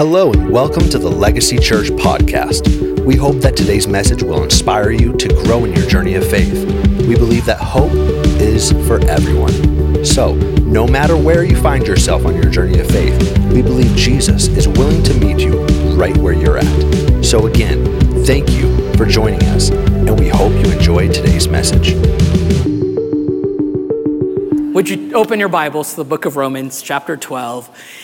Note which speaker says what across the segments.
Speaker 1: Hello, and welcome to the Legacy Church podcast. We hope that today's message will inspire you to grow in your journey of faith. We believe that hope is for everyone. So, no matter where you find yourself on your journey of faith, we believe Jesus is willing to meet you right where you're at. So, again, thank you for joining us, and we hope you enjoy today's message.
Speaker 2: Would you open your Bibles to the book of Romans, chapter 12?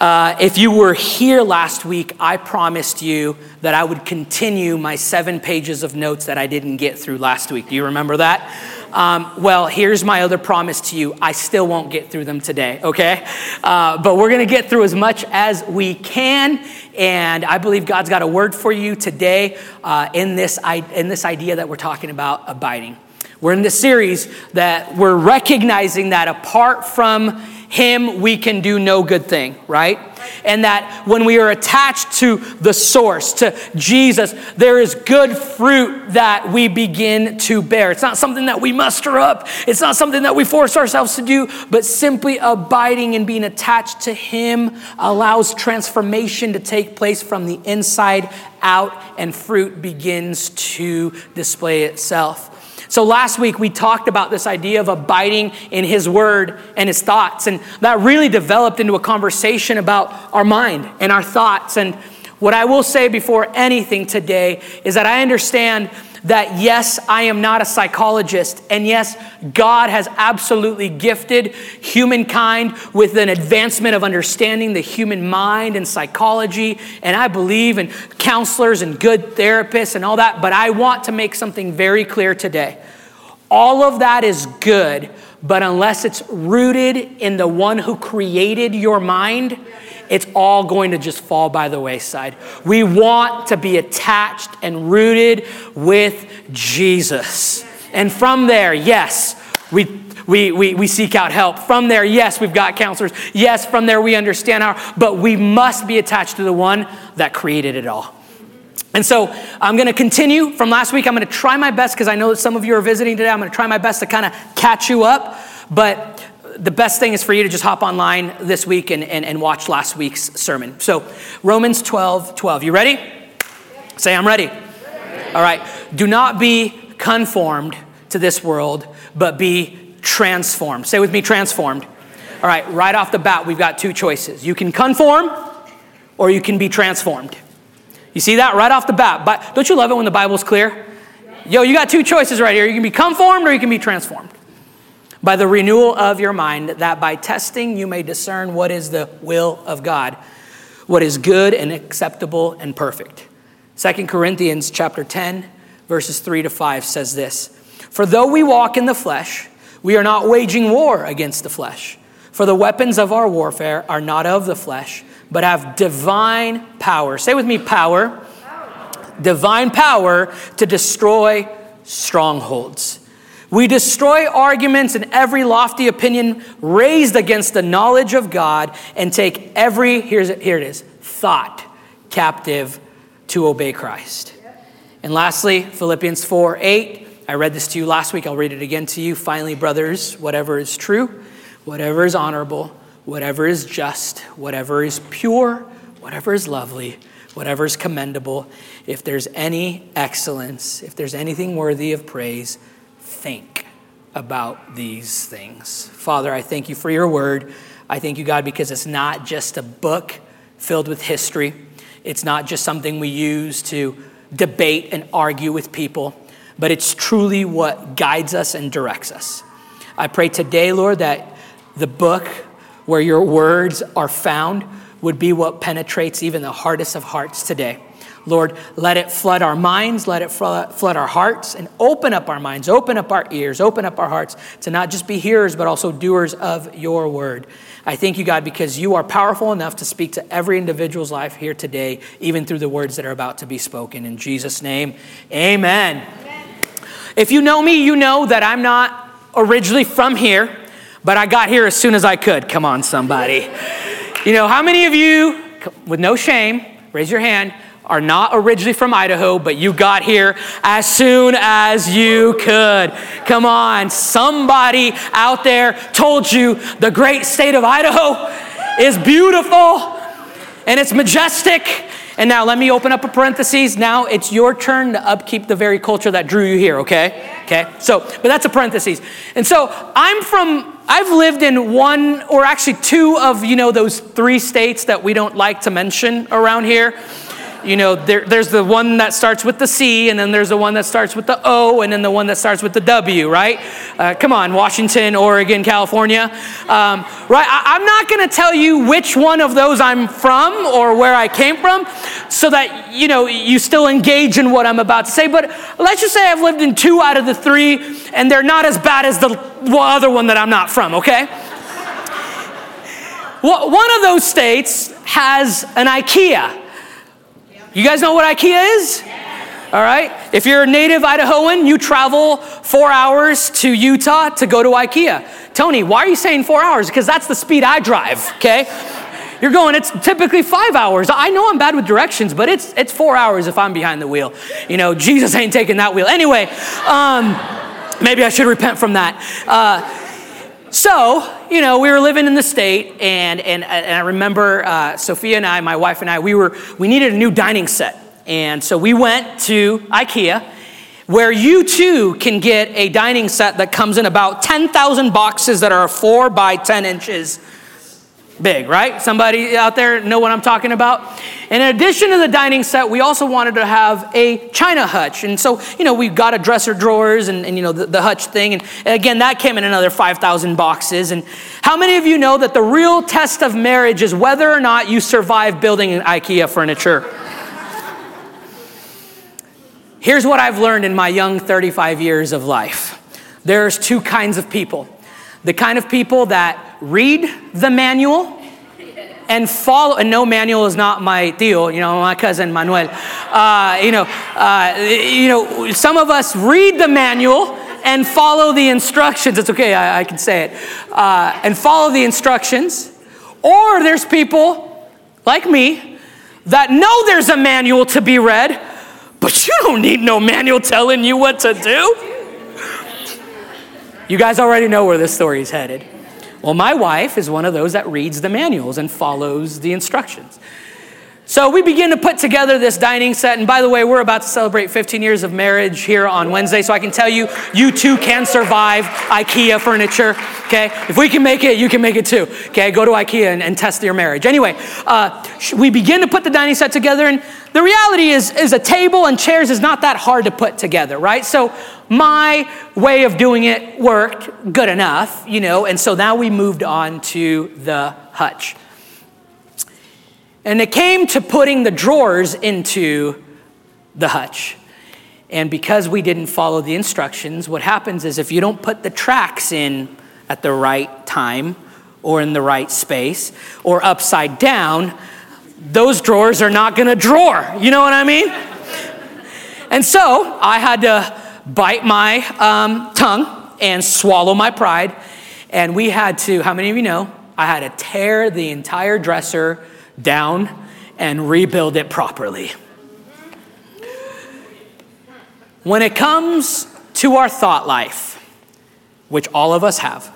Speaker 2: Uh, if you were here last week, I promised you that I would continue my seven pages of notes that I didn't get through last week. Do you remember that? Um, well, here's my other promise to you I still won't get through them today, okay? Uh, but we're gonna get through as much as we can, and I believe God's got a word for you today uh, in, this, in this idea that we're talking about abiding. We're in this series that we're recognizing that apart from him we can do no good thing, right? And that when we are attached to the source, to Jesus, there is good fruit that we begin to bear. It's not something that we muster up, it's not something that we force ourselves to do, but simply abiding and being attached to Him allows transformation to take place from the inside out, and fruit begins to display itself. So last week we talked about this idea of abiding in His Word and His thoughts, and that really developed into a conversation about our mind and our thoughts. And what I will say before anything today is that I understand that yes, I am not a psychologist, and yes, God has absolutely gifted humankind with an advancement of understanding the human mind and psychology, and I believe in counselors and good therapists and all that, but I want to make something very clear today. All of that is good, but unless it's rooted in the one who created your mind, it's all going to just fall by the wayside. We want to be attached and rooted with Jesus. And from there, yes, we we, we, we seek out help. From there, yes, we've got counselors. Yes, from there, we understand our, but we must be attached to the one that created it all. And so I'm going to continue from last week. I'm going to try my best because I know that some of you are visiting today. I'm going to try my best to kind of catch you up. But the best thing is for you to just hop online this week and, and, and watch last week's sermon. So, Romans 12 12. You ready? Say, I'm ready. ready. All right. Do not be conformed to this world, but be transformed. Say with me, transformed. All right. Right off the bat, we've got two choices. You can conform or you can be transformed. You see that right off the bat? But don't you love it when the Bible's clear? Yo, you got two choices right here. You can be conformed or you can be transformed by the renewal of your mind, that by testing you may discern what is the will of God, what is good and acceptable and perfect. 2 Corinthians chapter 10, verses 3 to 5 says this For though we walk in the flesh, we are not waging war against the flesh. For the weapons of our warfare are not of the flesh, but have divine power. Say with me, power. power. Divine power to destroy strongholds. We destroy arguments and every lofty opinion raised against the knowledge of God and take every, here's here it is, thought captive to obey Christ. And lastly, Philippians 4 8. I read this to you last week. I'll read it again to you. Finally, brothers, whatever is true, whatever is honorable, whatever is just, whatever is pure, whatever is lovely, whatever is commendable, if there's any excellence, if there's anything worthy of praise, think about these things. Father, I thank you for your word. I thank you, God, because it's not just a book filled with history, it's not just something we use to debate and argue with people, but it's truly what guides us and directs us. I pray today, Lord, that the book where your words are found would be what penetrates even the hardest of hearts today. Lord, let it flood our minds, let it flood our hearts, and open up our minds, open up our ears, open up our hearts to not just be hearers, but also doers of your word. I thank you, God, because you are powerful enough to speak to every individual's life here today, even through the words that are about to be spoken. In Jesus' name, amen. amen. If you know me, you know that I'm not originally from here, but I got here as soon as I could. Come on, somebody. You know, how many of you, with no shame, raise your hand, are not originally from Idaho, but you got here as soon as you could. Come on, somebody out there told you the great state of Idaho is beautiful. and it's majestic. And now let me open up a parenthesis. Now it's your turn to upkeep the very culture that drew you here, okay? Okay, so, but that's a parenthesis. And so I'm from, I've lived in one or actually two of, you know, those three states that we don't like to mention around here you know, there, there's the one that starts with the C, and then there's the one that starts with the O, and then the one that starts with the W, right? Uh, come on, Washington, Oregon, California. Um, right? I, I'm not going to tell you which one of those I'm from or where I came from so that, you know, you still engage in what I'm about to say. But let's just say I've lived in two out of the three, and they're not as bad as the other one that I'm not from, okay? One of those states has an IKEA. You guys know what IKEA is? All right. If you're a native Idahoan, you travel four hours to Utah to go to IKEA. Tony, why are you saying four hours? Because that's the speed I drive, okay? You're going, it's typically five hours. I know I'm bad with directions, but it's, it's four hours if I'm behind the wheel. You know, Jesus ain't taking that wheel. Anyway, um, maybe I should repent from that. Uh, so, you know, we were living in the state, and, and, and I remember uh, Sophia and I, my wife and I, we, were, we needed a new dining set. And so we went to IKEA, where you too can get a dining set that comes in about 10,000 boxes that are four by 10 inches big, right? Somebody out there know what I'm talking about? And in addition to the dining set, we also wanted to have a china hutch. And so, you know, we got a dresser drawers and, and you know, the, the hutch thing. And again, that came in another 5,000 boxes. And how many of you know that the real test of marriage is whether or not you survive building IKEA furniture? Here's what I've learned in my young 35 years of life. There's two kinds of people. The kind of people that read the manual and follow and no manual is not my tío you know my cousin manuel. Uh, you know uh, you know some of us read the manual and follow the instructions. It's okay i, I can say it. Uh, and follow the instructions. Or there's people like me that know there's a manual to be read but you don't need no manual telling you what to do you guys already know where this story is headed well, my wife is one of those that reads the manuals and follows the instructions. So we begin to put together this dining set. And by the way, we're about to celebrate 15 years of marriage here on Wednesday. So I can tell you, you too can survive IKEA furniture. Okay. If we can make it, you can make it too. Okay. Go to IKEA and, and test your marriage. Anyway, uh, we begin to put the dining set together. And the reality is, is a table and chairs is not that hard to put together, right? So my way of doing it worked good enough, you know, and so now we moved on to the hutch. And it came to putting the drawers into the hutch. And because we didn't follow the instructions, what happens is if you don't put the tracks in at the right time or in the right space or upside down, those drawers are not gonna drawer. You know what I mean? And so I had to bite my um, tongue and swallow my pride. And we had to, how many of you know, I had to tear the entire dresser down and rebuild it properly. When it comes to our thought life, which all of us have,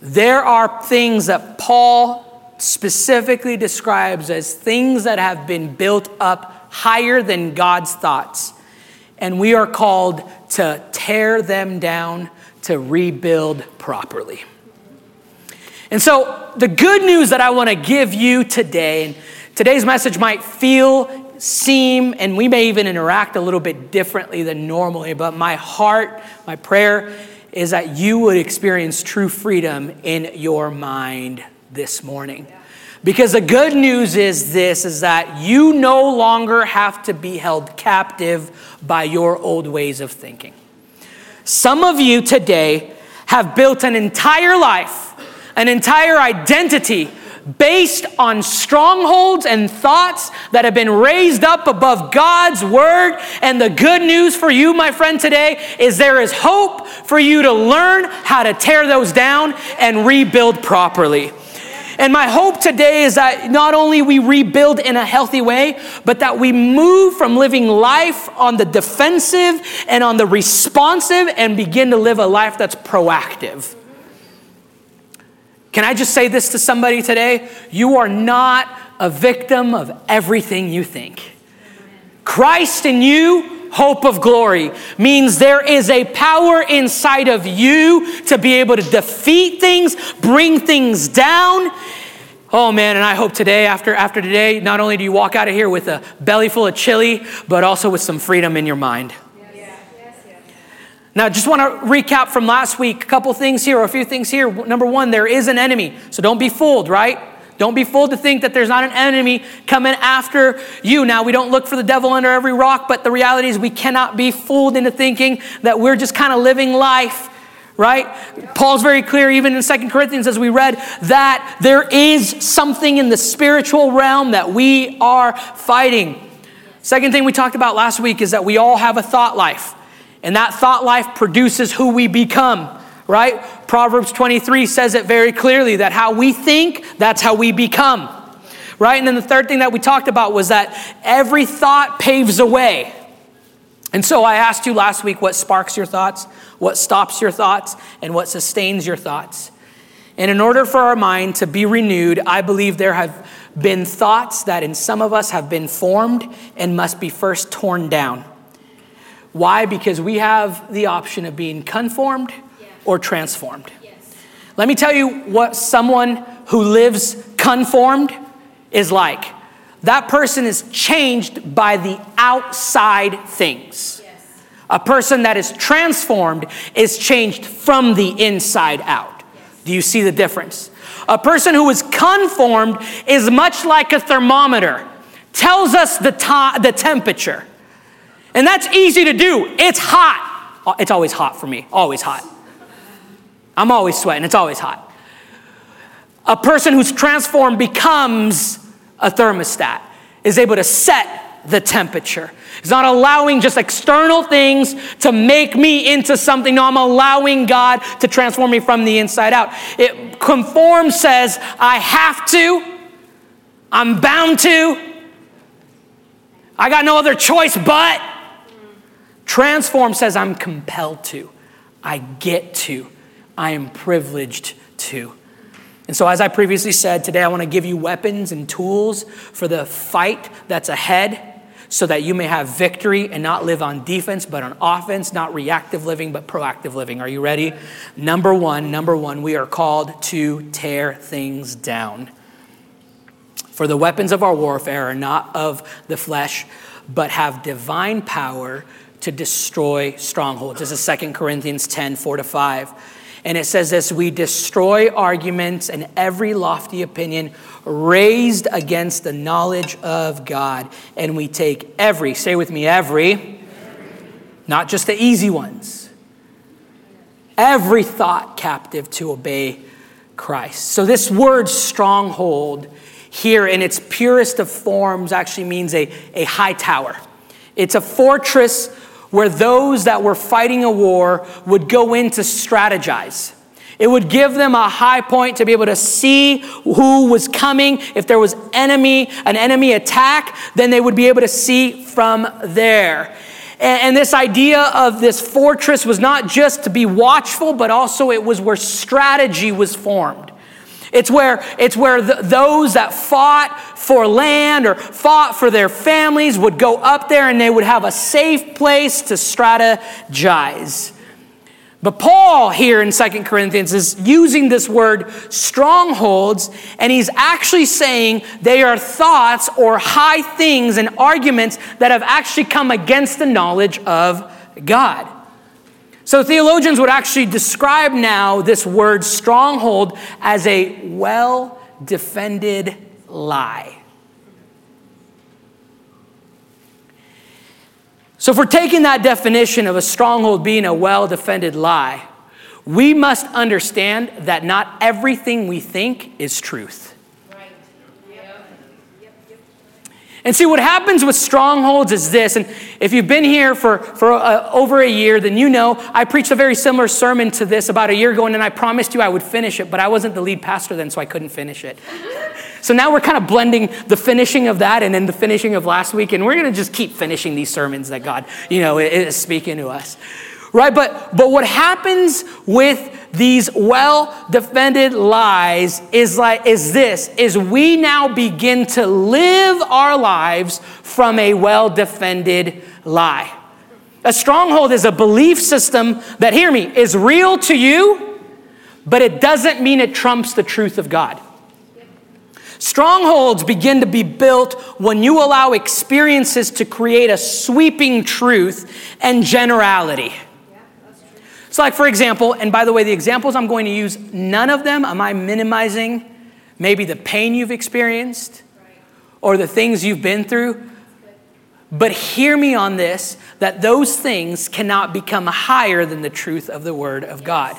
Speaker 2: there are things that Paul specifically describes as things that have been built up higher than God's thoughts. And we are called to tear them down to rebuild properly. And so, the good news that I want to give you today, and today's message might feel, seem, and we may even interact a little bit differently than normally, but my heart, my prayer is that you would experience true freedom in your mind this morning. Because the good news is this is that you no longer have to be held captive by your old ways of thinking. Some of you today have built an entire life, an entire identity based on strongholds and thoughts that have been raised up above God's word. And the good news for you, my friend, today is there is hope for you to learn how to tear those down and rebuild properly. And my hope today is that not only we rebuild in a healthy way, but that we move from living life on the defensive and on the responsive and begin to live a life that's proactive. Can I just say this to somebody today? You are not a victim of everything you think. Christ in you, hope of glory, means there is a power inside of you to be able to defeat things, bring things down. Oh man, and I hope today, after, after today, not only do you walk out of here with a belly full of chili, but also with some freedom in your mind. Now, just want to recap from last week a couple things here, or a few things here. Number one, there is an enemy, so don't be fooled, right? Don't be fooled to think that there's not an enemy coming after you. Now, we don't look for the devil under every rock, but the reality is we cannot be fooled into thinking that we're just kind of living life right? Paul's very clear, even in Second Corinthians, as we read, that there is something in the spiritual realm that we are fighting. Second thing we talked about last week is that we all have a thought life, and that thought life produces who we become. Right? Proverbs 23 says it very clearly that how we think, that's how we become. Right? And then the third thing that we talked about was that every thought paves a way. And so I asked you last week what sparks your thoughts, what stops your thoughts, and what sustains your thoughts. And in order for our mind to be renewed, I believe there have been thoughts that in some of us have been formed and must be first torn down. Why? Because we have the option of being conformed or transformed. Yes. Let me tell you what someone who lives conformed is like. That person is changed by the outside things. Yes. A person that is transformed is changed from the inside out. Yes. Do you see the difference? A person who is conformed is much like a thermometer, tells us the, to- the temperature. And that's easy to do. It's hot. Oh, it's always hot for me, always hot. I'm always sweating, it's always hot. A person who's transformed becomes a thermostat, is able to set the temperature. It's not allowing just external things to make me into something. No, I'm allowing God to transform me from the inside out. It conform says, I have to, I'm bound to, I got no other choice but. Transform says, I'm compelled to, I get to, I am privileged to. And so, as I previously said, today I want to give you weapons and tools for the fight that's ahead so that you may have victory and not live on defense, but on offense, not reactive living, but proactive living. Are you ready? Number one, number one, we are called to tear things down. For the weapons of our warfare are not of the flesh, but have divine power to destroy strongholds. This is 2 Corinthians 10 4 to 5. And it says this We destroy arguments and every lofty opinion raised against the knowledge of God. And we take every, say with me, every, not just the easy ones, every thought captive to obey Christ. So this word stronghold here in its purest of forms actually means a, a high tower. It's a fortress where those that were fighting a war would go in to strategize. It would give them a high point to be able to see who was coming. If there was enemy, an enemy attack, then they would be able to see from there. And, and this idea of this fortress was not just to be watchful, but also it was where strategy was formed. It's where, it's where the, those that fought for land or fought for their families would go up there and they would have a safe place to strategize. But Paul here in Second Corinthians is using this word strongholds, and he's actually saying they are thoughts or high things and arguments that have actually come against the knowledge of God. So theologians would actually describe now this word stronghold as a well defended lie. So, if we're taking that definition of a stronghold being a well defended lie, we must understand that not everything we think is truth. And see, what happens with strongholds is this, and if you've been here for, for uh, over a year, then you know I preached a very similar sermon to this about a year ago, and then I promised you I would finish it, but I wasn't the lead pastor then, so I couldn't finish it. so now we're kind of blending the finishing of that and then the finishing of last week, and we're going to just keep finishing these sermons that God, you know, is speaking to us. Right? But, but what happens with these well defended lies is like is this is we now begin to live our lives from a well defended lie. A stronghold is a belief system that hear me is real to you, but it doesn't mean it trumps the truth of God. Strongholds begin to be built when you allow experiences to create a sweeping truth and generality. Like for example, and by the way, the examples I'm going to use, none of them am I minimizing maybe the pain you've experienced or the things you've been through. But hear me on this that those things cannot become higher than the truth of the Word of God.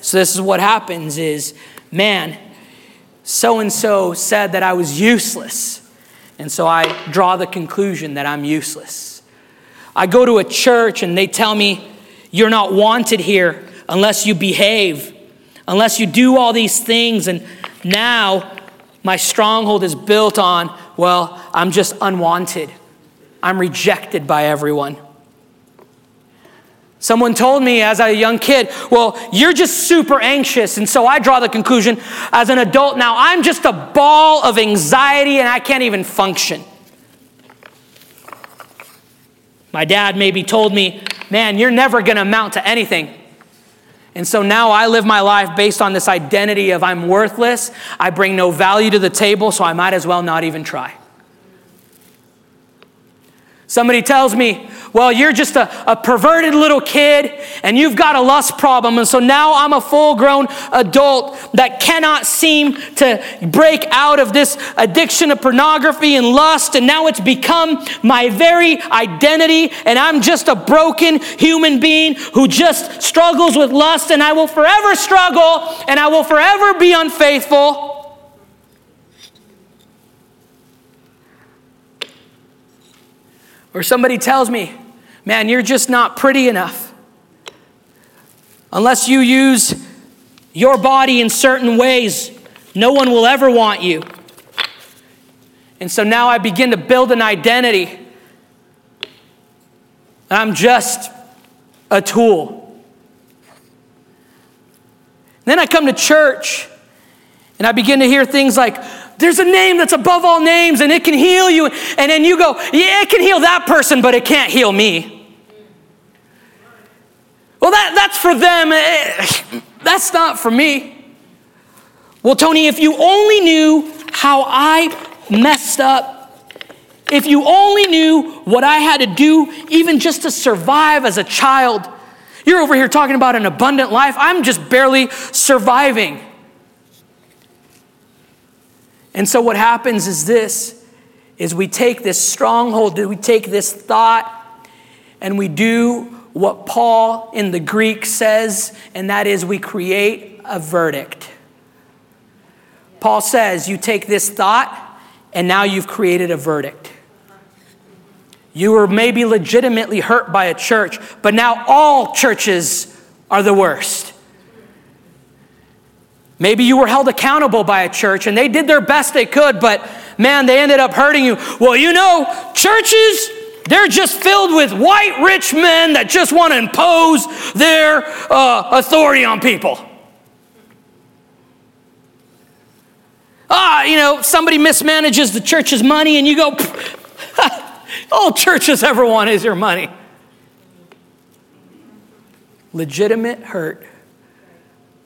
Speaker 2: So, this is what happens is, man, so and so said that I was useless. And so I draw the conclusion that I'm useless. I go to a church and they tell me, you're not wanted here unless you behave, unless you do all these things. And now my stronghold is built on, well, I'm just unwanted. I'm rejected by everyone. Someone told me as a young kid, well, you're just super anxious. And so I draw the conclusion as an adult now, I'm just a ball of anxiety and I can't even function. My dad maybe told me, man, you're never going to amount to anything. And so now I live my life based on this identity of I'm worthless, I bring no value to the table, so I might as well not even try. Somebody tells me, well, you're just a, a, perverted little kid and you've got a lust problem. And so now I'm a full grown adult that cannot seem to break out of this addiction of pornography and lust. And now it's become my very identity. And I'm just a broken human being who just struggles with lust. And I will forever struggle and I will forever be unfaithful. Or somebody tells me, man, you're just not pretty enough. Unless you use your body in certain ways, no one will ever want you. And so now I begin to build an identity. I'm just a tool. Then I come to church and I begin to hear things like, there's a name that's above all names and it can heal you. And then you go, yeah, it can heal that person, but it can't heal me. Well, that, that's for them. Eh, that's not for me. Well, Tony, if you only knew how I messed up, if you only knew what I had to do even just to survive as a child, you're over here talking about an abundant life. I'm just barely surviving. And so what happens is this is we take this stronghold, we take this thought and we do what Paul in the Greek says, and that is we create a verdict. Paul says, You take this thought, and now you've created a verdict. You were maybe legitimately hurt by a church, but now all churches are the worst. Maybe you were held accountable by a church and they did their best they could, but man, they ended up hurting you. Well, you know, churches, they're just filled with white rich men that just want to impose their uh, authority on people. Ah, you know, somebody mismanages the church's money and you go, all churches ever want is your money. Legitimate hurt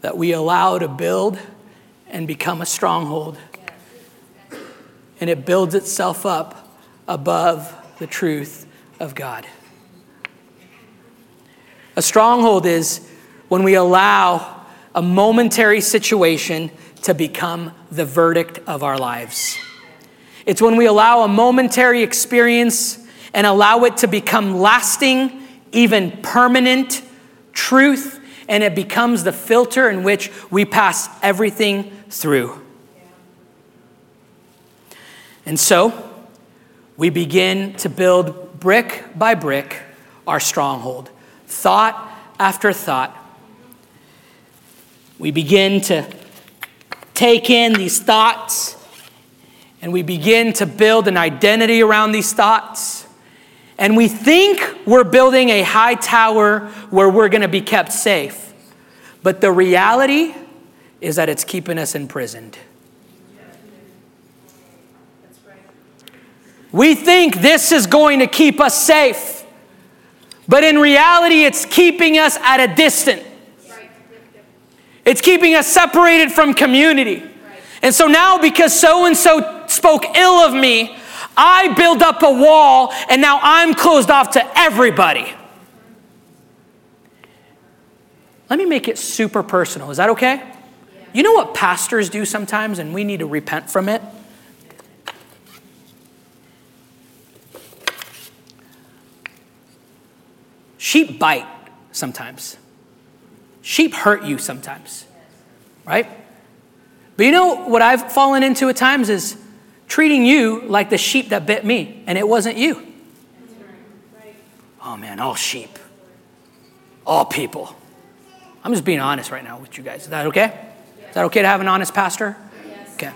Speaker 2: that we allow to build and become a stronghold. And it builds itself up above the truth of God. A stronghold is when we allow a momentary situation to become the verdict of our lives. It's when we allow a momentary experience and allow it to become lasting, even permanent truth and it becomes the filter in which we pass everything through. And so, we begin to build brick by brick our stronghold, thought after thought. We begin to take in these thoughts and we begin to build an identity around these thoughts. And we think we're building a high tower where we're going to be kept safe. But the reality is that it's keeping us imprisoned. We think this is going to keep us safe, but in reality, it's keeping us at a distance. It's keeping us separated from community. And so now, because so and so spoke ill of me, I build up a wall and now I'm closed off to everybody. Let me make it super personal. Is that okay? You know what pastors do sometimes, and we need to repent from it? Sheep bite sometimes. Sheep hurt you sometimes, right? But you know what I've fallen into at times is treating you like the sheep that bit me, and it wasn't you. Oh man, all sheep, all people. I'm just being honest right now with you guys. Is that okay? Is that okay to have an honest pastor? Okay.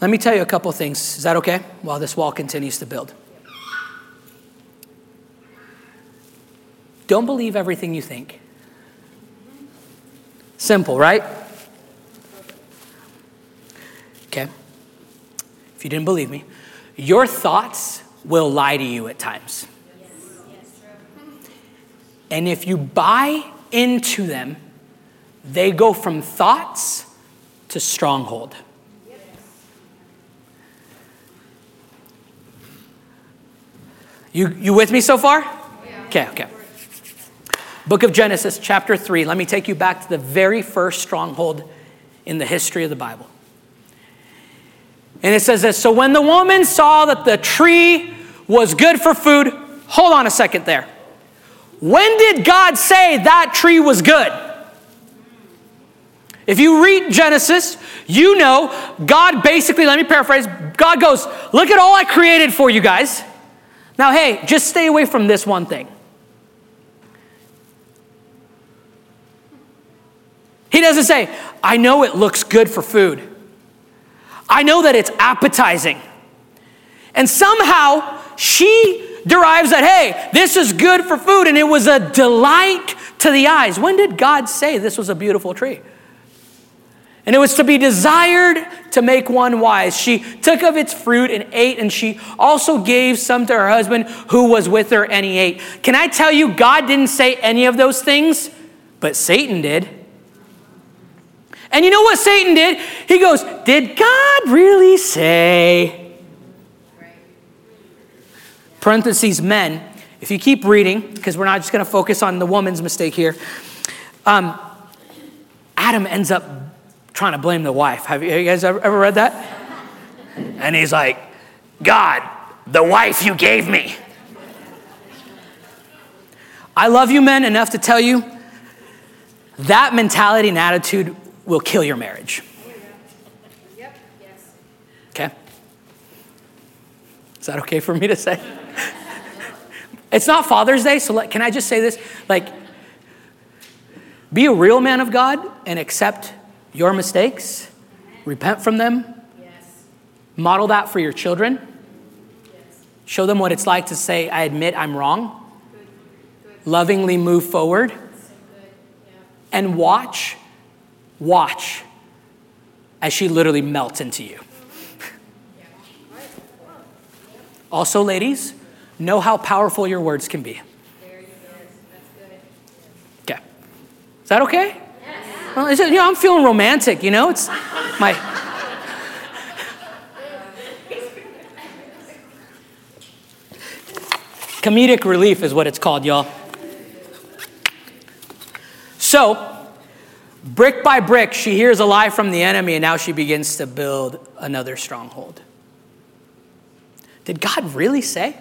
Speaker 2: Let me tell you a couple things. Is that okay? While this wall continues to build. Don't believe everything you think. Simple, right? Okay. If you didn't believe me, your thoughts will lie to you at times. And if you buy into them, they go from thoughts to stronghold. You, you with me so far? Okay, okay. Book of Genesis, chapter 3. Let me take you back to the very first stronghold in the history of the Bible. And it says this So when the woman saw that the tree was good for food, hold on a second there. When did God say that tree was good? If you read Genesis, you know God basically, let me paraphrase, God goes, Look at all I created for you guys. Now, hey, just stay away from this one thing. He doesn't say, I know it looks good for food. I know that it's appetizing. And somehow she derives that, hey, this is good for food, and it was a delight to the eyes. When did God say this was a beautiful tree? And it was to be desired to make one wise. She took of its fruit and ate, and she also gave some to her husband who was with her, and he ate. Can I tell you, God didn't say any of those things, but Satan did. And you know what Satan did? He goes, Did God really say? Parentheses, men. If you keep reading, because we're not just going to focus on the woman's mistake here, um, Adam ends up trying to blame the wife. Have you, have you guys ever, ever read that? And he's like, God, the wife you gave me. I love you, men, enough to tell you that mentality and attitude will kill your marriage. Okay? Is that okay for me to say? it's not Father's Day, so let, can I just say this? Like, be a real man of God and accept your mistakes, repent from them, model that for your children, show them what it's like to say, I admit I'm wrong, lovingly move forward, and watch Watch as she literally melts into you. Also, ladies, know how powerful your words can be. Okay. Is that okay? Well, it, you know, I'm feeling romantic, you know? It's my. Comedic relief is what it's called, y'all. So, Brick by brick, she hears a lie from the enemy, and now she begins to build another stronghold. Did God really say?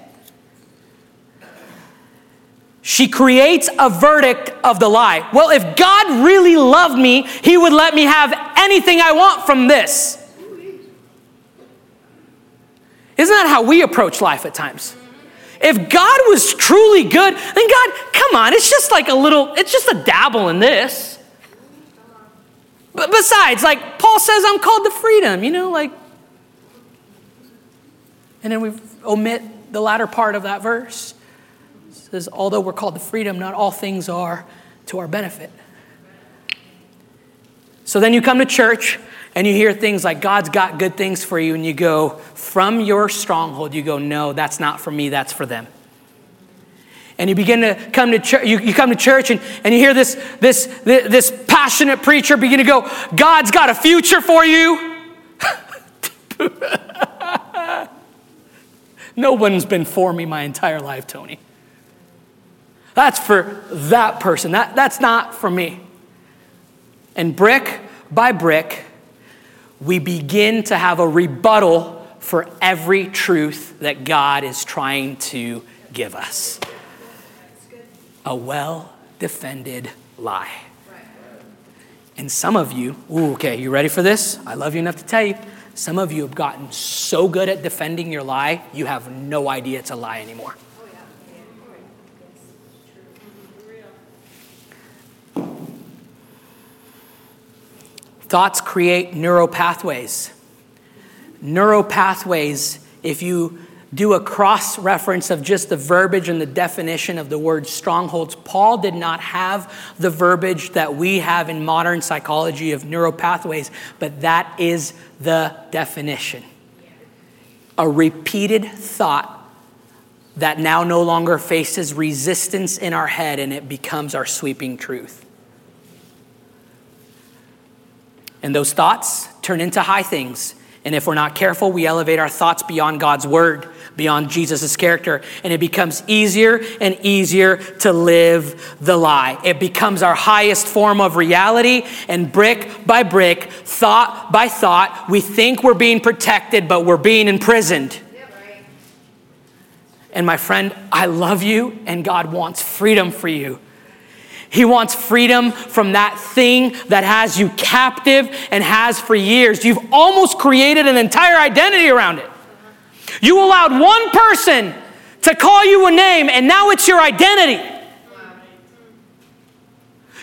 Speaker 2: She creates a verdict of the lie. Well, if God really loved me, He would let me have anything I want from this. Isn't that how we approach life at times? If God was truly good, then God, come on, it's just like a little, it's just a dabble in this. But besides, like Paul says, I'm called to freedom, you know, like. And then we omit the latter part of that verse. It says, although we're called to freedom, not all things are to our benefit. So then you come to church and you hear things like God's got good things for you, and you go, from your stronghold, you go, no, that's not for me, that's for them. And you begin to come to church, you, you come to church and, and you hear this, this, this, this passionate preacher begin to go, God's got a future for you. no one's been for me my entire life, Tony. That's for that person. That, that's not for me. And brick by brick, we begin to have a rebuttal for every truth that God is trying to give us. A well defended lie. And some of you, ooh, okay, you ready for this? I love you enough to tell you. Some of you have gotten so good at defending your lie, you have no idea it's a lie anymore. Oh, Thoughts create neural pathways. Neural pathways, if you do a cross reference of just the verbiage and the definition of the word strongholds, Paul did not have the verbiage that we have in modern psychology of neural pathways, but that is the definition. A repeated thought that now no longer faces resistance in our head and it becomes our sweeping truth. And those thoughts turn into high things. And if we're not careful, we elevate our thoughts beyond God's word, beyond Jesus' character. And it becomes easier and easier to live the lie. It becomes our highest form of reality. And brick by brick, thought by thought, we think we're being protected, but we're being imprisoned. And my friend, I love you, and God wants freedom for you. He wants freedom from that thing that has you captive and has for years. You've almost created an entire identity around it. You allowed one person to call you a name, and now it's your identity.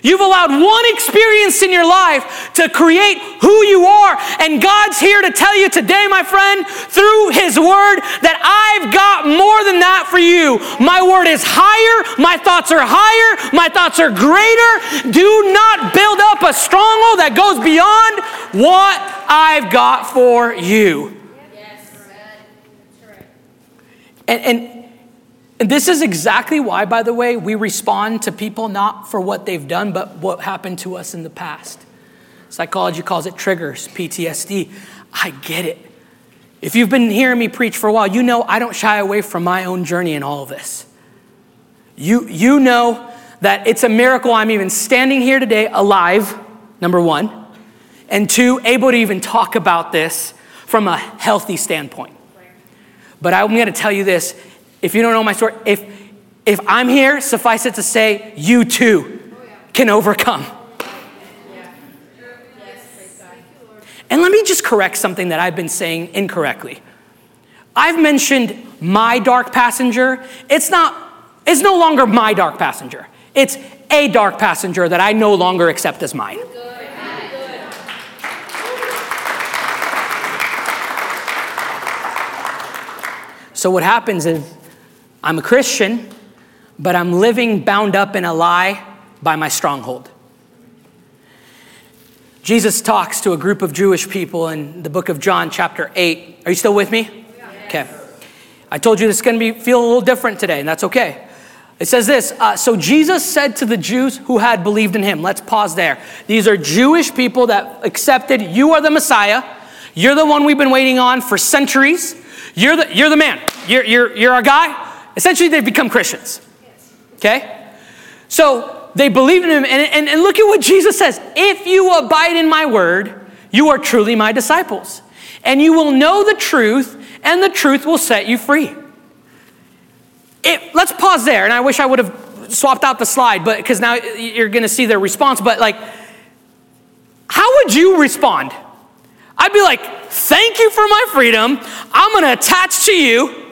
Speaker 2: You've allowed one experience in your life to create who you are. And God's here to tell you today, my friend, through His Word, that I've got more than that for you. My Word is higher, my thoughts are higher, my thoughts are greater. Do not build up a stronghold that goes beyond what I've got for you. And, and and this is exactly why, by the way, we respond to people not for what they've done, but what happened to us in the past. Psychology calls it triggers, PTSD. I get it. If you've been hearing me preach for a while, you know I don't shy away from my own journey in all of this. You, you know that it's a miracle I'm even standing here today alive, number one, and two, able to even talk about this from a healthy standpoint. But I'm going to tell you this if you don't know my story, if, if I'm here, suffice it to say, you too can overcome. And let me just correct something that I've been saying incorrectly. I've mentioned my dark passenger. It's not, it's no longer my dark passenger. It's a dark passenger that I no longer accept as mine. So what happens is I'm a Christian, but I'm living bound up in a lie by my stronghold. Jesus talks to a group of Jewish people in the book of John, chapter 8. Are you still with me? Okay. I told you this is going to be feel a little different today, and that's okay. It says this uh, So Jesus said to the Jews who had believed in him, let's pause there. These are Jewish people that accepted, You are the Messiah. You're the one we've been waiting on for centuries. You're the, you're the man. You're, you're, you're our guy. Essentially, they've become Christians. Okay? So they believe in him. And, and, and look at what Jesus says If you abide in my word, you are truly my disciples. And you will know the truth, and the truth will set you free. It, let's pause there. And I wish I would have swapped out the slide, but because now you're going to see their response. But like, how would you respond? I'd be like, thank you for my freedom. I'm going to attach to you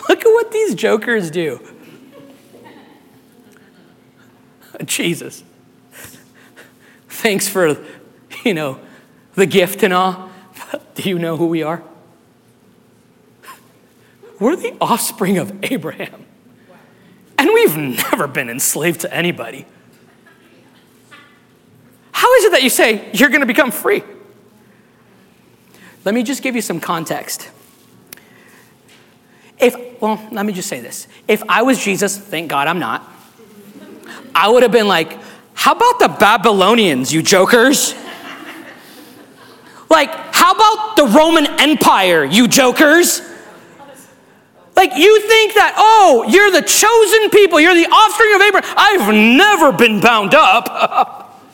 Speaker 2: Look at what these jokers do. Jesus. Thanks for, you know, the gift and all. Do you know who we are? We're the offspring of Abraham. And we've never been enslaved to anybody. How is it that you say you're going to become free? Let me just give you some context. If, well, let me just say this. If I was Jesus, thank God I'm not, I would have been like, how about the Babylonians, you jokers? Like, how about the Roman Empire, you jokers? Like, you think that, oh, you're the chosen people, you're the offspring of Abraham. I've never been bound up.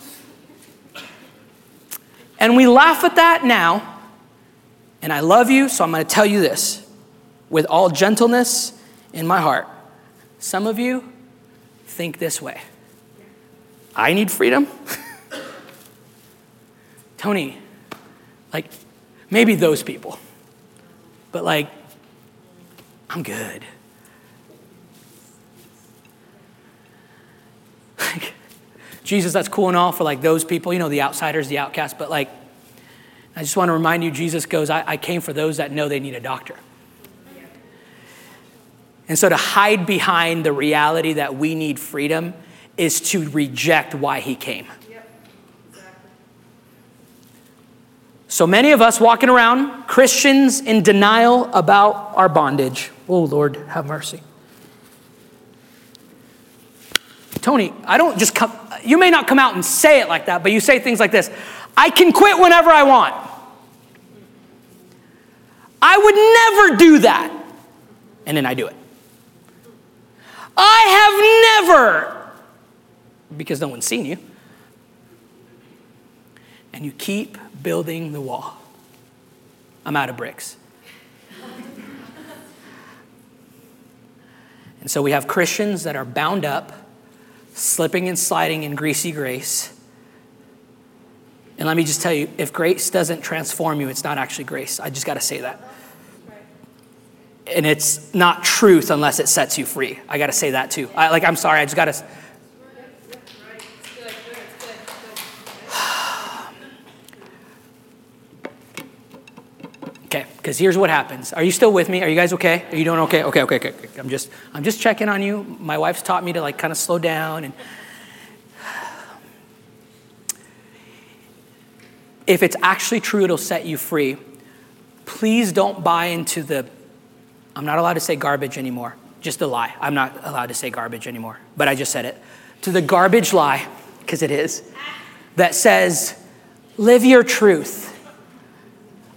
Speaker 2: and we laugh at that now. And I love you, so I'm going to tell you this with all gentleness in my heart. Some of you think this way I need freedom? Tony, like, maybe those people, but like, I'm good. Jesus, that's cool and all for like those people, you know, the outsiders, the outcasts, but like, I just want to remind you, Jesus goes, I, I came for those that know they need a doctor. And so to hide behind the reality that we need freedom is to reject why he came. So many of us walking around, Christians in denial about our bondage. Oh, Lord, have mercy. Tony, I don't just come, you may not come out and say it like that, but you say things like this I can quit whenever I want. I would never do that. And then I do it. I have never, because no one's seen you. And you keep building the wall. I'm out of bricks. and so we have Christians that are bound up, slipping and sliding in greasy grace. And let me just tell you if grace doesn't transform you, it's not actually grace. I just got to say that and it's not truth unless it sets you free. I got to say that too. I, like, I'm sorry, I just got to. okay, because here's what happens. Are you still with me? Are you guys okay? Are you doing okay? Okay, okay, okay. I'm just, I'm just checking on you. My wife's taught me to like kind of slow down and. If it's actually true, it'll set you free. Please don't buy into the I'm not allowed to say garbage anymore. Just a lie. I'm not allowed to say garbage anymore, but I just said it. To the garbage lie, because it is, that says, live your truth.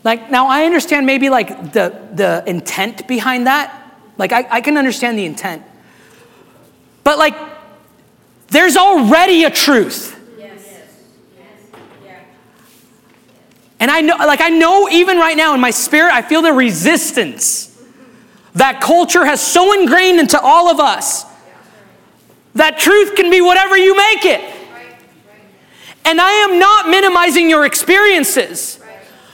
Speaker 2: Like, now I understand maybe like the, the intent behind that. Like, I, I can understand the intent. But like, there's already a truth. And I know, like, I know even right now in my spirit, I feel the resistance that culture has so ingrained into all of us that truth can be whatever you make it. And I am not minimizing your experiences,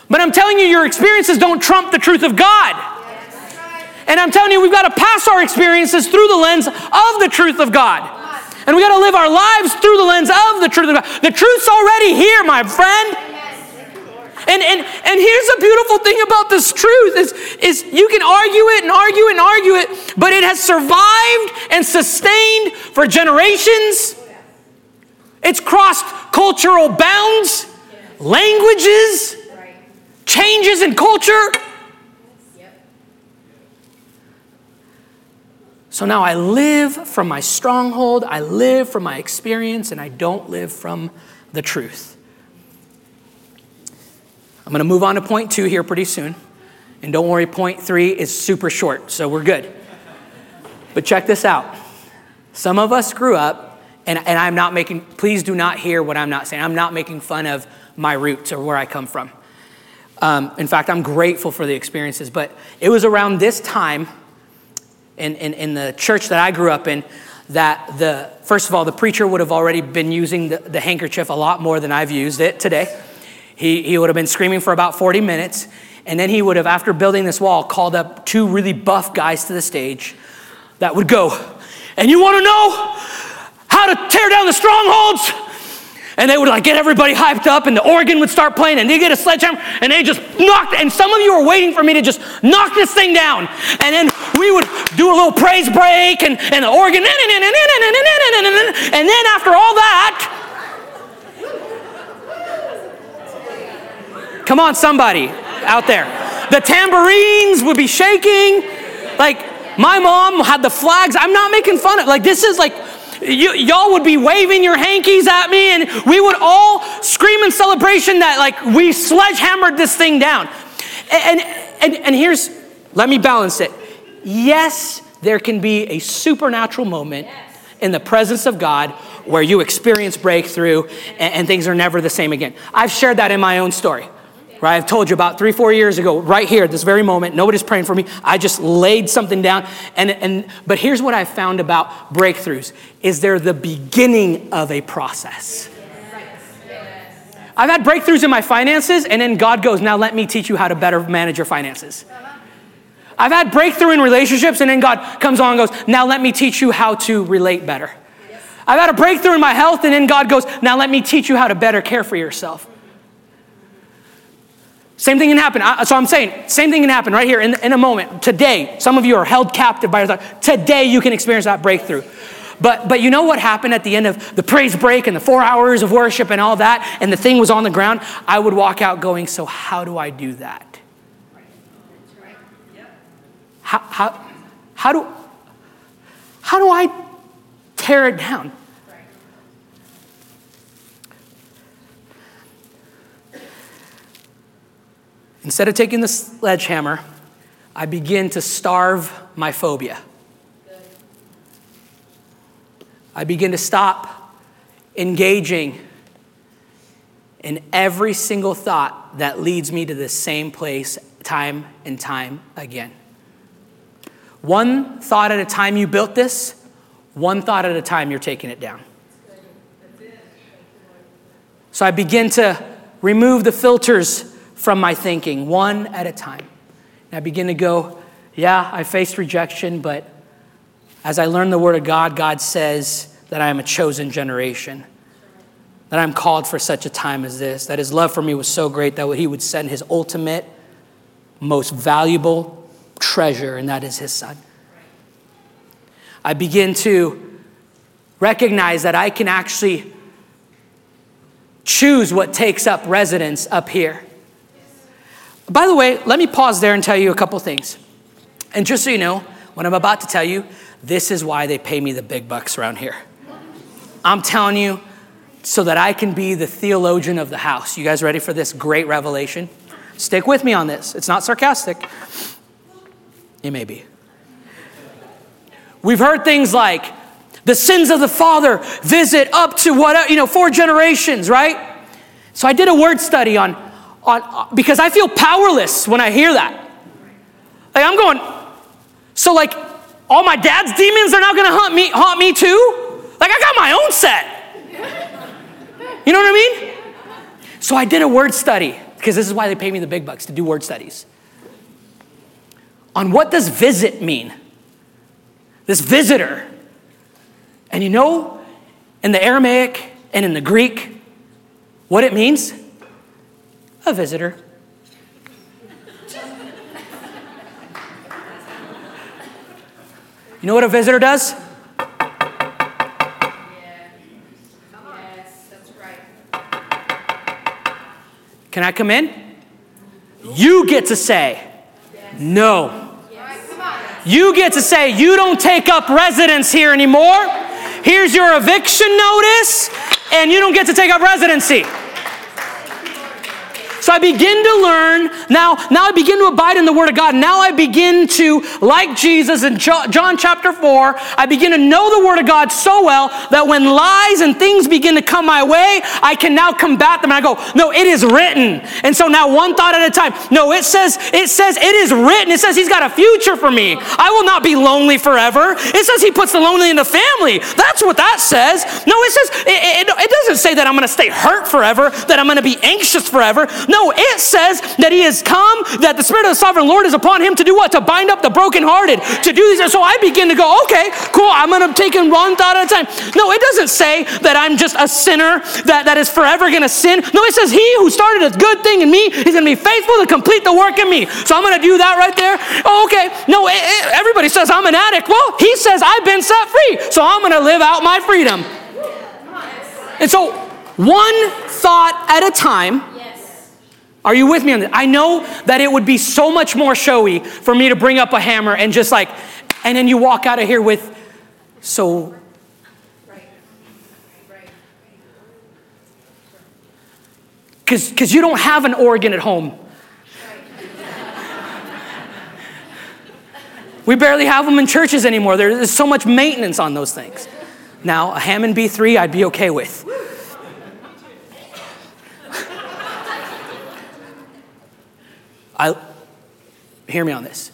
Speaker 2: but I'm telling you, your experiences don't trump the truth of God. And I'm telling you, we've got to pass our experiences through the lens of the truth of God. And we got to live our lives through the lens of the truth of God. The truth's already here, my friend. And, and, and here's the beautiful thing about this truth is, is you can argue it and argue and argue it, but it has survived and sustained for generations. It's crossed cultural bounds, languages, changes in culture. So now I live from my stronghold, I live from my experience, and I don't live from the truth. I'm going to move on to point two here pretty soon. And don't worry, point three is super short, so we're good. But check this out. Some of us grew up, and, and I'm not making, please do not hear what I'm not saying. I'm not making fun of my roots or where I come from. Um, in fact, I'm grateful for the experiences, but it was around this time in, in, in, the church that I grew up in that the, first of all, the preacher would have already been using the, the handkerchief a lot more than I've used it today. He, he would have been screaming for about 40 minutes. And then he would have, after building this wall, called up two really buff guys to the stage that would go, and you want to know how to tear down the strongholds? And they would like get everybody hyped up, and the organ would start playing, and they get a sledgehammer, and they just knocked. And some of you were waiting for me to just knock this thing down. And then we would do a little praise break, and, and the organ, and then after all that, come on, somebody out there. The tambourines would be shaking. Like, my mom had the flags. I'm not making fun of Like, this is like, you, y'all would be waving your hankies at me, and we would all scream in celebration that, like, we sledgehammered this thing down. And, and, and here's, let me balance it. Yes, there can be a supernatural moment in the presence of God where you experience breakthrough and, and things are never the same again. I've shared that in my own story right? I've told you about three, four years ago, right here, at this very moment, nobody's praying for me. I just laid something down. And, and, but here's what I've found about breakthroughs is they're the beginning of a process. I've had breakthroughs in my finances, and then God goes, Now let me teach you how to better manage your finances. I've had breakthrough in relationships, and then God comes on and goes, Now let me teach you how to relate better. I've had a breakthrough in my health, and then God goes, Now let me teach you how to better care for yourself. Same thing can happen. So I'm saying, same thing can happen right here in, in a moment. Today, some of you are held captive by your thought. Today, you can experience that breakthrough. But, but you know what happened at the end of the praise break and the four hours of worship and all that, and the thing was on the ground? I would walk out going, So, how do I do that? How, how, how, do, how do I tear it down? Instead of taking the sledgehammer, I begin to starve my phobia. I begin to stop engaging in every single thought that leads me to the same place time and time again. One thought at a time you built this, one thought at a time you're taking it down. So I begin to remove the filters from my thinking, one at a time. And I begin to go, yeah, I faced rejection, but as I learn the Word of God, God says that I am a chosen generation, that I'm called for such a time as this, that His love for me was so great that He would send His ultimate, most valuable treasure, and that is His Son. I begin to recognize that I can actually choose what takes up residence up here. By the way, let me pause there and tell you a couple things. And just so you know, what I'm about to tell you, this is why they pay me the big bucks around here. I'm telling you so that I can be the theologian of the house. You guys ready for this great revelation? Stick with me on this. It's not sarcastic. It may be. We've heard things like the sins of the father visit up to what, you know, four generations, right? So I did a word study on on, because I feel powerless when I hear that. Like I'm going, so like all my dad's demons are now gonna haunt me, haunt me too? Like I got my own set. You know what I mean? So I did a word study, because this is why they pay me the big bucks to do word studies. On what does visit mean? This visitor. And you know, in the Aramaic and in the Greek, what it means? A visitor. You know what a visitor does? Can I come in? You get to say no. You get to say you don't take up residence here anymore. Here's your eviction notice, and you don't get to take up residency. So I begin to learn. Now, now I begin to abide in the Word of God. Now I begin to, like Jesus in John chapter 4, I begin to know the Word of God so well that when lies and things begin to come my way, I can now combat them. And I go, no, it is written. And so now one thought at a time. No, it says, it says, it is written. It says He's got a future for me. I will not be lonely forever. It says He puts the lonely in the family. That's what that says. No, it says, it, it, it doesn't say that I'm going to stay hurt forever, that I'm going to be anxious forever. No, No, it says that he has come, that the Spirit of the sovereign Lord is upon him to do what? To bind up the brokenhearted, to do these. So I begin to go, okay, cool, I'm gonna take in one thought at a time. No, it doesn't say that I'm just a sinner that, that is forever gonna sin. No, it says he who started a good thing in me is gonna be faithful to complete the work in me. So I'm gonna do that right there. Oh, okay. No, it, it, everybody says I'm an addict. Well, he says I've been set free. So I'm gonna live out my freedom. And so, one thought at a time. Are you with me on this? I know that it would be so much more showy for me to bring up a hammer and just like, and then you walk out of here with, so. Because you don't have an organ at home. We barely have them in churches anymore. There's so much maintenance on those things. Now, a Hammond B3, I'd be okay with. I, hear me on this.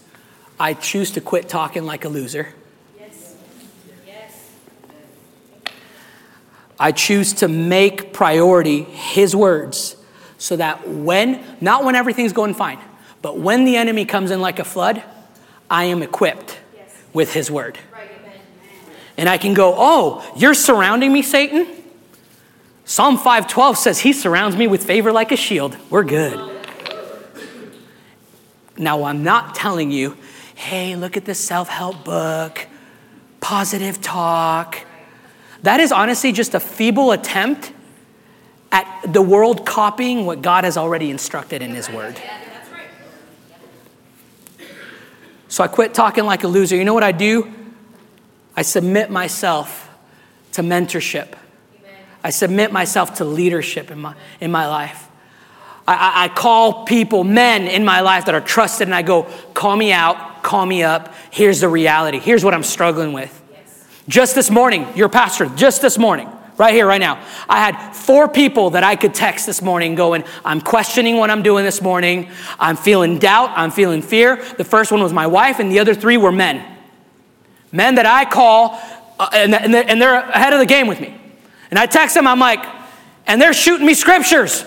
Speaker 2: I choose to quit talking like a loser. Yes. Yes. I choose to make priority His words so that when, not when everything's going fine, but when the enemy comes in like a flood, I am equipped yes. with His word. Right, and I can go, oh, you're surrounding me, Satan? Psalm 512 says he surrounds me with favor like a shield. We're good. Now, I'm not telling you, hey, look at this self help book, positive talk. That is honestly just a feeble attempt at the world copying what God has already instructed in His Word. So I quit talking like a loser. You know what I do? I submit myself to mentorship. I submit myself to leadership in my, in my life. I, I, call people, men in my life that are trusted, and I go, call me out, call me up. Here's the reality. Here's what I'm struggling with. Yes. Just this morning, your pastor, just this morning, right here, right now, I had four people that I could text this morning going, I'm questioning what I'm doing this morning. I'm feeling doubt. I'm feeling fear. The first one was my wife, and the other three were men. Men that I call, uh, and, and they're ahead of the game with me. And I text them, I'm like, and they're shooting me scriptures.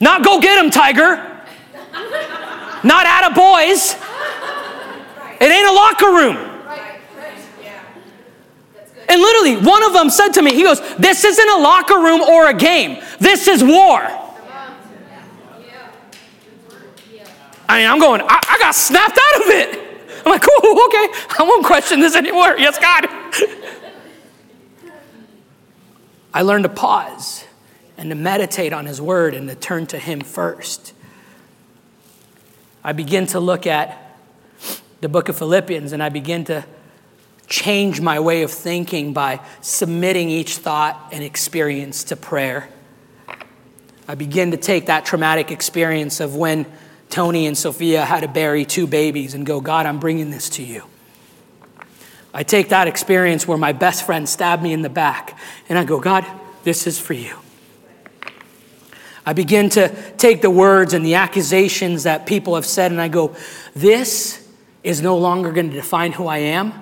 Speaker 2: Not go get him, tiger. Not at a boys. It ain't a locker room. And literally, one of them said to me, he goes, This isn't a locker room or a game. This is war. I mean, I'm going, I, I got snapped out of it. I'm like, oh, okay, I won't question this anymore. Yes, God. I learned to pause and to meditate on His Word and to turn to Him first. I begin to look at the book of Philippians and I begin to change my way of thinking by submitting each thought and experience to prayer. I begin to take that traumatic experience of when Tony and Sophia had to bury two babies and go, God, I'm bringing this to you. I take that experience where my best friend stabbed me in the back and I go, God, this is for you. I begin to take the words and the accusations that people have said, and I go, This is no longer going to define who I am.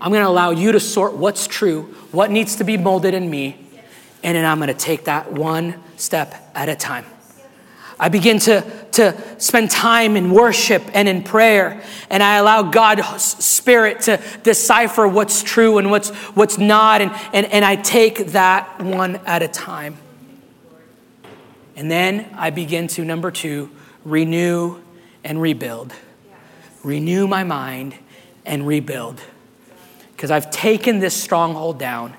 Speaker 2: I'm going to allow you to sort what's true, what needs to be molded in me, and then I'm going to take that one step at a time. I begin to, to spend time in worship and in prayer, and I allow God's Spirit to decipher what's true and what's, what's not, and, and, and I take that one at a time. And then I begin to, number two, renew and rebuild. Renew my mind and rebuild. Because I've taken this stronghold down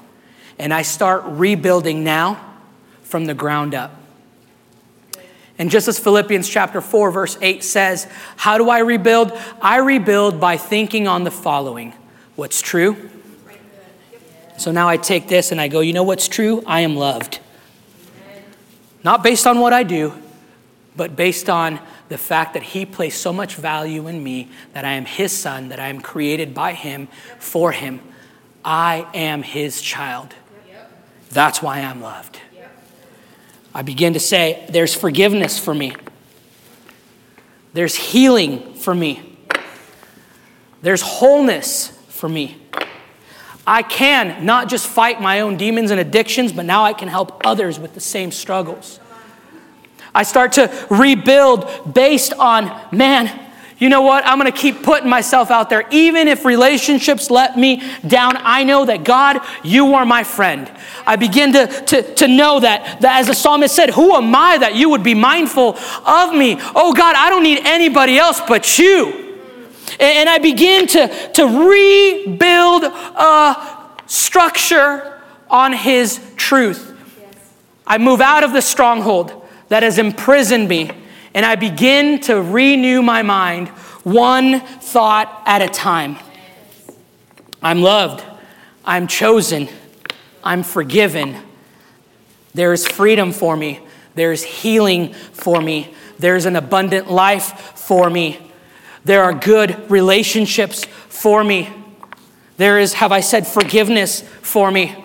Speaker 2: and I start rebuilding now from the ground up. And just as Philippians chapter 4, verse 8 says, How do I rebuild? I rebuild by thinking on the following what's true. So now I take this and I go, You know what's true? I am loved. Not based on what I do, but based on the fact that He placed so much value in me that I am His son, that I am created by Him for Him. I am His child. That's why I'm loved. I begin to say, There's forgiveness for me, there's healing for me, there's wholeness for me. I can not just fight my own demons and addictions, but now I can help others with the same struggles. I start to rebuild based on, man, you know what? I'm going to keep putting myself out there. Even if relationships let me down, I know that God, you are my friend. I begin to, to, to know that, that, as the psalmist said, Who am I that you would be mindful of me? Oh God, I don't need anybody else but you. And, I begin to, to rebuild a structure on His truth. I move out of the stronghold that has imprisoned me and I begin to renew my mind one thought at a time. I'm loved, I'm chosen, I'm forgiven. There is freedom for me, there's healing for me, there's an abundant life for me, there are good relationships for me. There is, have I said, forgiveness for me.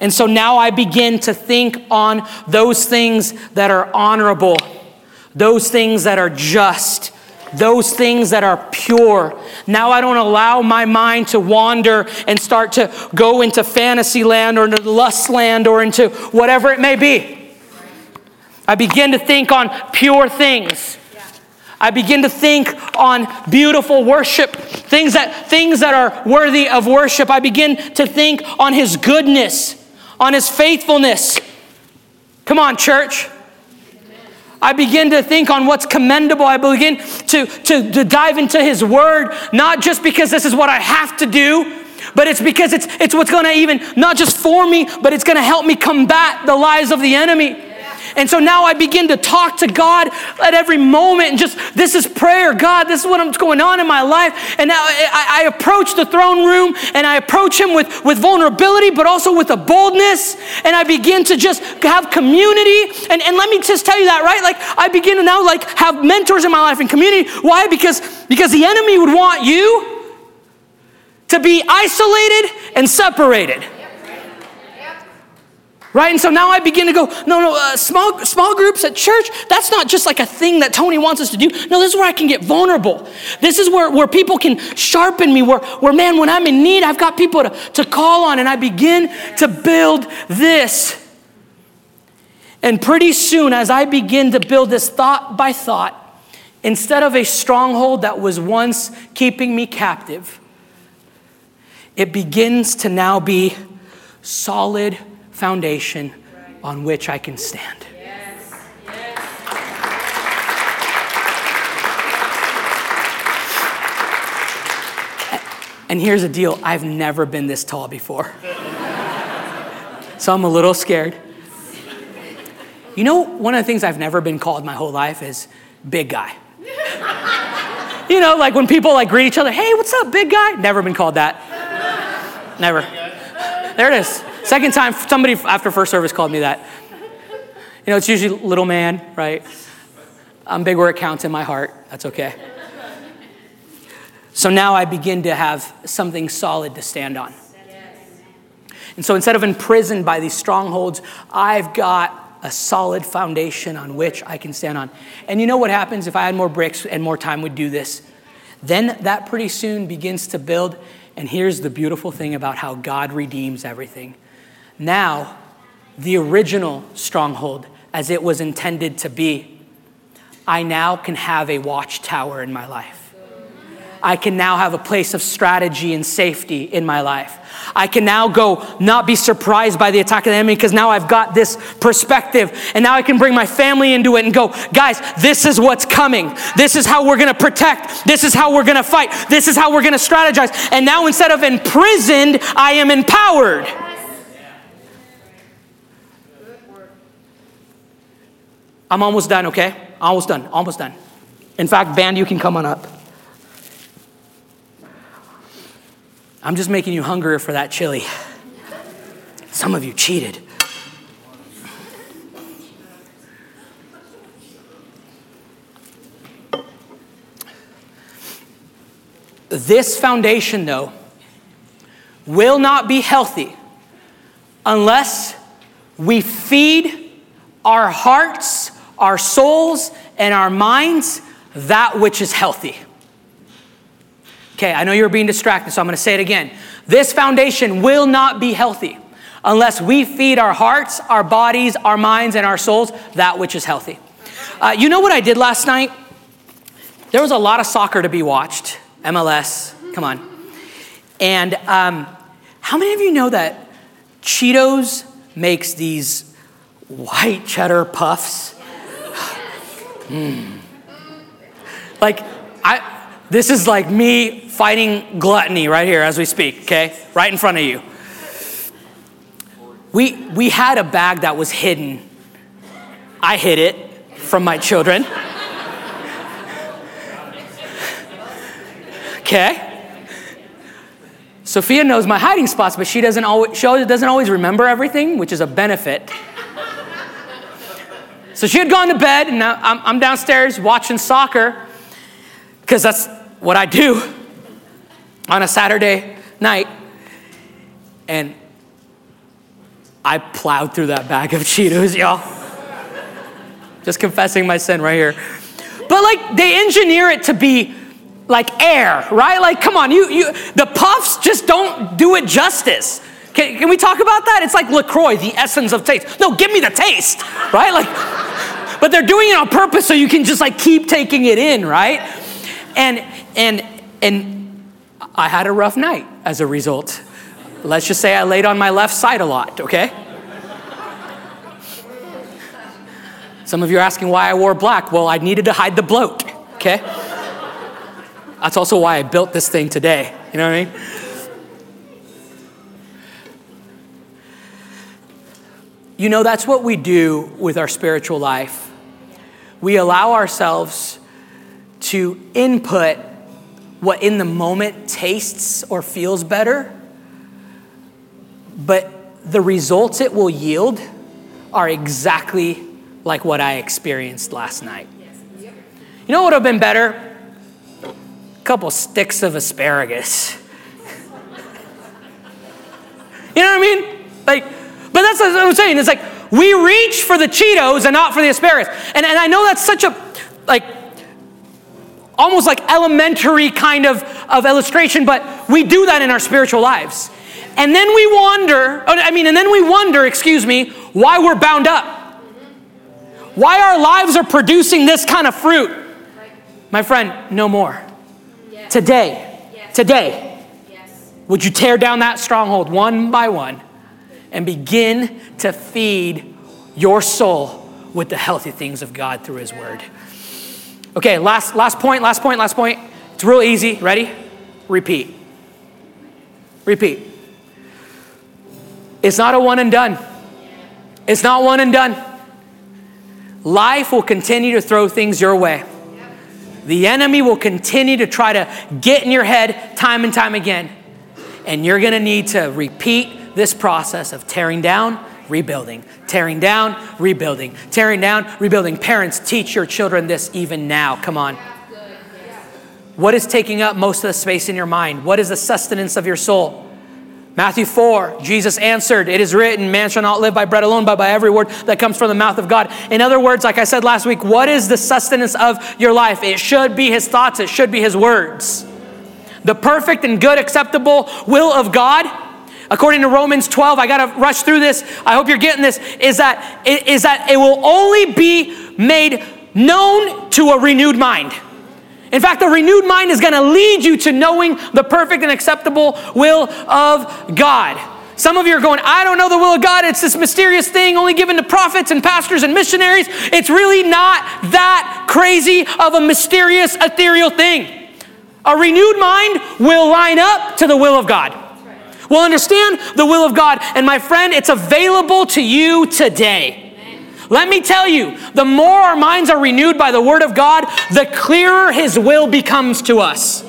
Speaker 2: And so now I begin to think on those things that are honorable those things that are just, those things that are pure. Now I don't allow my mind to wander and start to go into fantasy land or into lust land or into whatever it may be. I begin to think on pure things. I begin to think on beautiful worship, things that, things that are worthy of worship. I begin to think on His goodness, on His faithfulness. Come on, church. I begin to think on what's commendable. I begin to, to, to dive into His Word, not just because this is what I have to do, but it's because it's, it's what's going to even, not just for me, but it's going to help me combat the lies of the enemy. And so now I begin to talk to God at every moment and just, this is prayer. God, this is what's going on in my life. And now I, I approach the throne room and I approach Him with, with vulnerability, but also with a boldness. And I begin to just have community. And, and let me just tell you that, right? Like I begin to now like have mentors in my life and community. Why? Because, because the enemy would want you to be isolated and separated. Right? And so now I begin to go, no, no, uh, small, small groups at church, that's not just like a thing that Tony wants us to do. No, this is where I can get vulnerable. This is where, where people can sharpen me, where, where, man, when I'm in need, I've got people to, to call on, and I begin to build this. And pretty soon, as I begin to build this thought by thought, instead of a stronghold that was once keeping me captive, it begins to now be solid foundation on which I can stand. And here's the deal I've never been this tall before. so I'm a little scared. You know, one of the things I've never been called my whole life is big guy. you know, like when people like greet each other, hey, what's up, big guy? Never been called that. Never. There it is. Second time, somebody after first service called me that. You know, it's usually little man, right? I'm big where it counts in my heart. That's okay. So now I begin to have something solid to stand on. And so instead of imprisoned by these strongholds, I've got a solid foundation on which I can stand on. And you know what happens if I had more bricks and more time would do this? Then that pretty soon begins to build. And here's the beautiful thing about how God redeems everything now, the original stronghold, as it was intended to be, I now can have a watchtower in my life. I can now have a place of strategy and safety in my life. I can now go not be surprised by the attack of the enemy because now I've got this perspective. And now I can bring my family into it and go, guys, this is what's coming. This is how we're going to protect. This is how we're going to fight. This is how we're going to strategize. And now instead of imprisoned, I am empowered. I'm almost done, okay? Almost done, almost done. In fact, band, you can come on up. I'm just making you hungrier for that chili. Some of you cheated. This foundation, though, will not be healthy unless we feed our hearts our souls and our minds that which is healthy. Okay, I know you're being distracted, so I'm going to say it again. This foundation will not be healthy unless we feed our hearts, our bodies, our minds, and our souls that which is healthy. Uh, you know what I did last night? There was a lot of soccer to be watched, MLS, come on. And um, how many of you know that Cheetos makes these white cheddar puffs? Mm. Like, I, this is like me fighting gluttony right here as we speak, okay? Right in front of you. We, we had a bag that was hidden. I hid it from my children. Okay? Sophia knows my hiding spots, but she doesn't always, she doesn't always remember everything, which is a benefit. So she had gone to bed, and now I'm, I'm downstairs watching soccer because that's what I do on a Saturday night. And I plowed through that bag of Cheetos, y'all. Just confessing my sin right here. But like they engineer it to be like air, right? Like, come on, you, you the puffs just don't do it justice. Can, can we talk about that? It's like LaCroix, the essence of taste. No, give me the taste, right? Like, but they're doing it on purpose so you can just like keep taking it in, right? And and and I had a rough night as a result. Let's just say I laid on my left side a lot, okay? Some of you are asking why I wore black. Well, I needed to hide the bloat, okay? That's also why I built this thing today. You know what I mean? You know, that's what we do with our spiritual life. We allow ourselves to input what in the moment tastes or feels better, but the results it will yield are exactly like what I experienced last night. You know what would have been better? A couple sticks of asparagus. you know what I mean? But that's what I'm saying. It's like we reach for the Cheetos and not for the asparagus. And, and I know that's such a, like, almost like elementary kind of, of illustration, but we do that in our spiritual lives. And then we wonder, oh, I mean, and then we wonder, excuse me, why we're bound up. Why our lives are producing this kind of fruit. My friend, no more. Today, today, would you tear down that stronghold one by one and begin to feed your soul with the healthy things of God through His Word? Okay, last, last point, last point, last point. It's real easy. Ready? Repeat. Repeat. It's not a one and done. It's not one and done. Life will continue to throw things your way. The enemy will continue to try to get in your head time and time again. And you're going to need to repeat this process of tearing down, rebuilding, tearing down, rebuilding, tearing down, rebuilding. Parents, teach your children this even now. Come on. What is taking up most of the space in your mind? What is the sustenance of your soul? Matthew 4, Jesus answered, It is written, man shall not live by bread alone, but by every word that comes from the mouth of God. In other words, like I said last week, what is the sustenance of your life? It should be his thoughts, it should be his words. The perfect and good, acceptable will of God, according to Romans 12, I gotta rush through this. I hope you're getting this, is that, is that it will only be made known to a renewed mind. In fact, the renewed mind is going to lead you to knowing the perfect and acceptable will of God. Some of you are going, I don't know the will of God. It's this mysterious thing only given to prophets and pastors and missionaries. It's really not that crazy of a mysterious, ethereal thing. A renewed mind will line up to the will of God. Will understand the will of God. And my friend, it's available to you today. Let me tell you, the more our minds are renewed by the Word of God, the clearer His will becomes to us.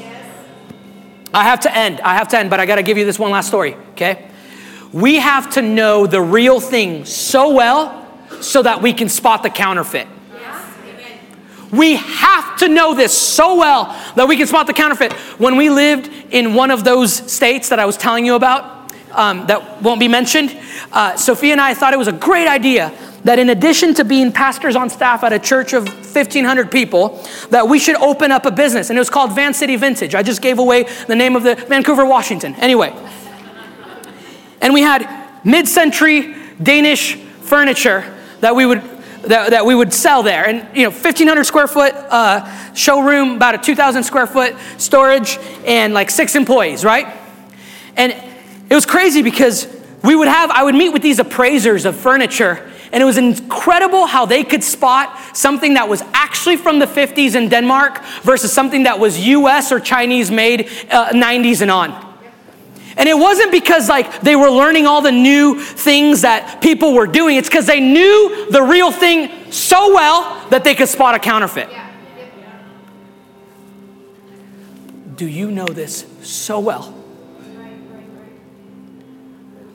Speaker 2: I have to end. I have to end, but I got to give you this one last story, okay? We have to know the real thing so well so that we can spot the counterfeit. We have to know this so well that we can spot the counterfeit. When we lived in one of those states that I was telling you about, um, that won't be mentioned, uh, Sophia and I thought it was a great idea that in addition to being pastors on staff at a church of 1500 people that we should open up a business. And it was called van city vintage. I just gave away the name of the vancouver washington. Anyway. And we had mid-century danish furniture that we would that, that we would sell there. And, you know, 1,500 square foot uh, showroom, about a 2,000 square foot storage, and like six employees, right? And it was crazy because we would have, I would meet with these appraisers of furniture, and it was incredible how they could spot something that was actually from the 50s in Denmark versus something that was US or Chinese made uh, 90s and on. And it wasn't because like they were learning all the new things that people were doing. It's because they knew the real thing so well that they could spot a counterfeit. Do you know this so well?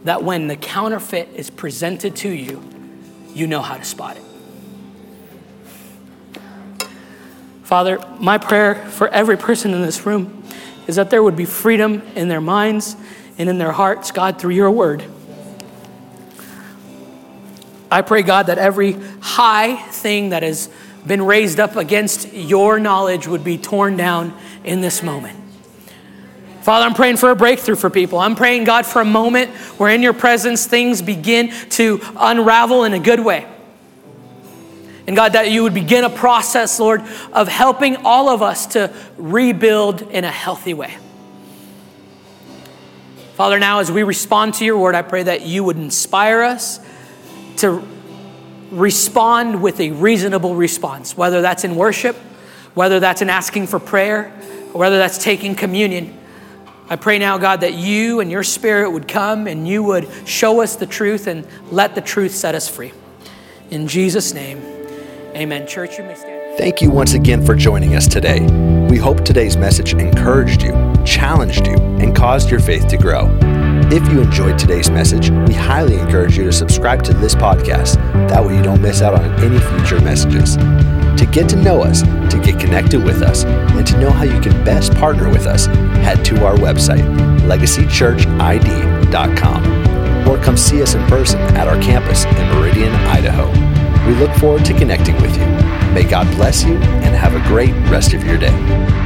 Speaker 2: That when the counterfeit is presented to you, you know how to spot it. Father, my prayer for every person in this room is that there would be freedom in their minds and in their hearts, God, through your word. I pray, God, that every high thing that has been raised up against your knowledge would be torn down in this moment. Father, I'm praying for a breakthrough for people. I'm praying, God, for a moment where in your presence things begin to unravel in a good way. And God, that you would begin a process, Lord, of helping all of us to rebuild in a healthy way. Father, now as we respond to your word, I pray that you would inspire us to respond with a reasonable response, whether that's in worship, whether that's in asking for prayer, or whether that's taking communion. I pray now, God, that you and your spirit would come and you would show us the truth and let the truth set us free. In Jesus' name, amen. Church, you may stand.
Speaker 1: Thank you once again for joining us today. We hope today's message encouraged you, challenged you, and caused your faith to grow. If you enjoyed today's message, we highly encourage you to subscribe to this podcast. That way, you don't miss out on any future messages. To get to know us, to get connected with us, and to know how you can best partner with us, head to our website, legacychurchid.com, or come see us in person at our campus in Meridian, Idaho. We look forward to connecting with you. May God bless you and have a great rest of your day.